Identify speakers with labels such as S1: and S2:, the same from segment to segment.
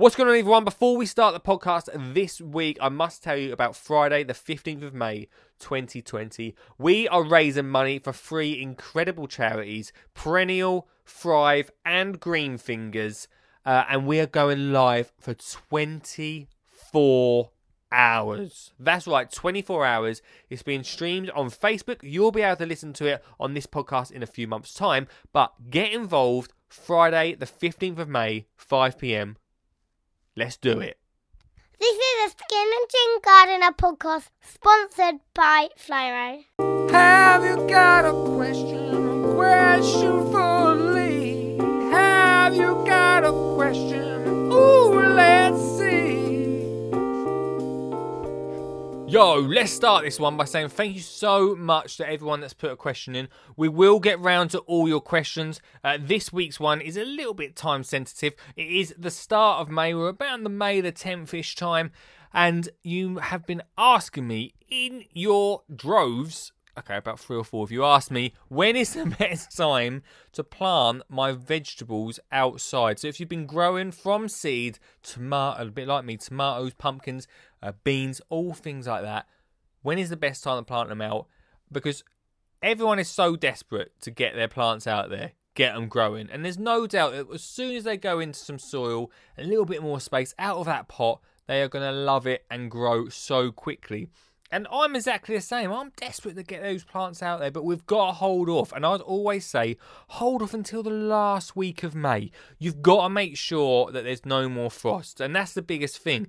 S1: What's going on, everyone? Before we start the podcast this week, I must tell you about Friday, the 15th of May, 2020. We are raising money for three incredible charities Perennial, Thrive, and Green Fingers. Uh, and we are going live for 24 hours. That's right, 24 hours. It's being streamed on Facebook. You'll be able to listen to it on this podcast in a few months' time. But get involved Friday, the 15th of May, 5 pm. Let's do it.
S2: This is a Skinny Jean Gardener podcast sponsored by Flymo.
S1: Have you got a question? A question for Lee? Have you got a question? Yo, let's start this one by saying thank you so much to everyone that's put a question in. We will get round to all your questions. Uh, this week's one is a little bit time sensitive. It is the start of May. We're about the May the 10th ish time. And you have been asking me in your droves okay, about three or four of you asked me when is the best time to plant my vegetables outside. So if you've been growing from seed, tomato, a bit like me, tomatoes, pumpkins, uh, beans, all things like that, when is the best time to plant them out? Because everyone is so desperate to get their plants out there, get them growing, and there's no doubt that as soon as they go into some soil, a little bit more space out of that pot, they are going to love it and grow so quickly. And I'm exactly the same. I'm desperate to get those plants out there, but we've got to hold off. And I'd always say, hold off until the last week of May. You've got to make sure that there's no more frost. And that's the biggest thing.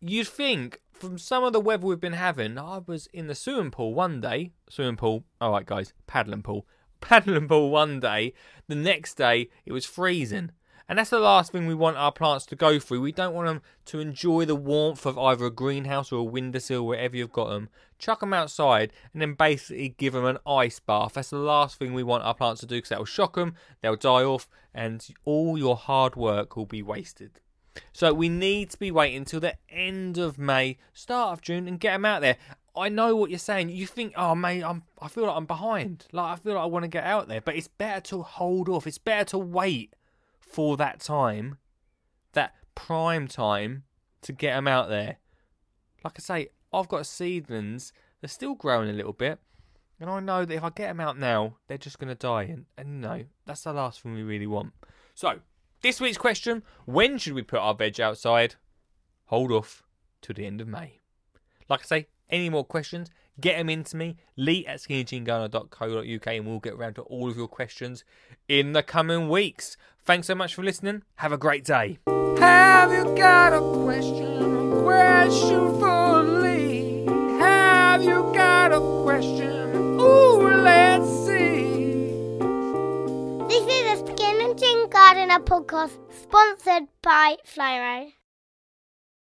S1: You'd think from some of the weather we've been having, I was in the swimming pool one day. Swimming pool, all right, guys, paddling pool. Paddling pool one day. The next day, it was freezing. And that's the last thing we want our plants to go through. We don't want them to enjoy the warmth of either a greenhouse or a windowsill, wherever you've got them. Chuck them outside and then basically give them an ice bath. That's the last thing we want our plants to do because that will shock them, they'll die off, and all your hard work will be wasted. So we need to be waiting until the end of May, start of June, and get them out there. I know what you're saying. You think, oh, mate, I'm, I feel like I'm behind. Like, I feel like I want to get out there. But it's better to hold off. It's better to wait for that time, that prime time to get them out there. Like I say, I've got seedlings, they're still growing a little bit, and I know that if I get them out now, they're just going to die. And, and no, that's the last thing we really want. So, this week's question when should we put our veg outside? Hold off till the end of May. Like I say, any more questions, get them into me, lee at skinnyjeangardener.co.uk, and we'll get around to all of your questions in the coming weeks. Thanks so much for listening. Have a great day. Have you got a question? A question for Lee? Have you got a question? Ooh, let's see.
S2: This is a Skinny Jean Gardener podcast sponsored by Flymo.